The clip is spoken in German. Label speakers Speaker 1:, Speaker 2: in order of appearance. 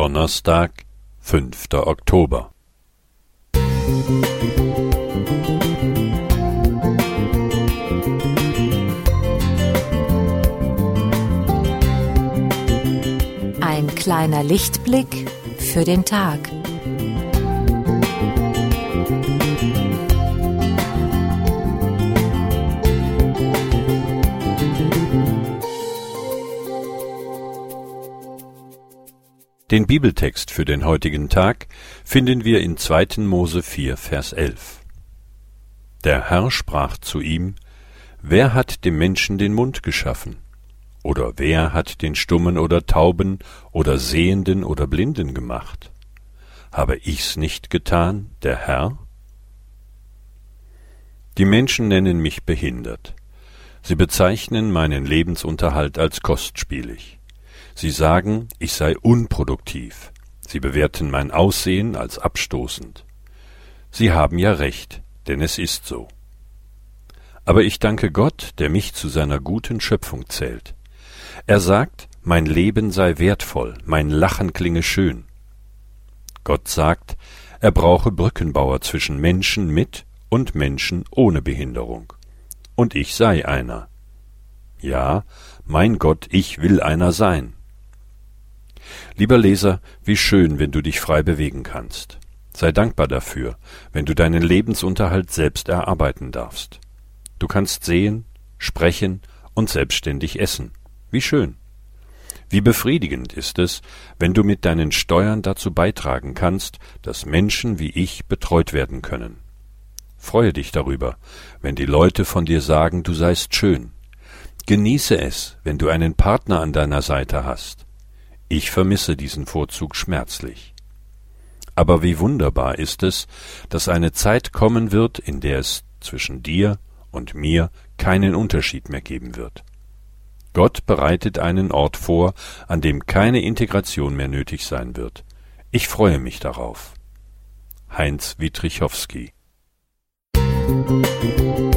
Speaker 1: Donnerstag, fünfter Oktober.
Speaker 2: Ein kleiner Lichtblick für den Tag.
Speaker 1: Den Bibeltext für den heutigen Tag finden wir in 2. Mose 4, Vers 11. Der Herr sprach zu ihm, Wer hat dem Menschen den Mund geschaffen? Oder wer hat den Stummen oder Tauben oder Sehenden oder Blinden gemacht? Habe ich's nicht getan, der Herr? Die Menschen nennen mich behindert. Sie bezeichnen meinen Lebensunterhalt als kostspielig. Sie sagen, ich sei unproduktiv. Sie bewerten mein Aussehen als abstoßend. Sie haben ja recht, denn es ist so. Aber ich danke Gott, der mich zu seiner guten Schöpfung zählt. Er sagt, mein Leben sei wertvoll, mein Lachen klinge schön. Gott sagt, er brauche Brückenbauer zwischen Menschen mit und Menschen ohne Behinderung. Und ich sei einer. Ja, mein Gott, ich will einer sein. Lieber Leser, wie schön, wenn du dich frei bewegen kannst. Sei dankbar dafür, wenn du deinen Lebensunterhalt selbst erarbeiten darfst. Du kannst sehen, sprechen und selbstständig essen. Wie schön. Wie befriedigend ist es, wenn du mit deinen Steuern dazu beitragen kannst, dass Menschen wie ich betreut werden können. Freue dich darüber, wenn die Leute von dir sagen, du seist schön. Genieße es, wenn du einen Partner an deiner Seite hast. Ich vermisse diesen Vorzug schmerzlich. Aber wie wunderbar ist es, dass eine Zeit kommen wird, in der es zwischen dir und mir keinen Unterschied mehr geben wird. Gott bereitet einen Ort vor, an dem keine Integration mehr nötig sein wird. Ich freue mich darauf. Heinz Wietrichowski Musik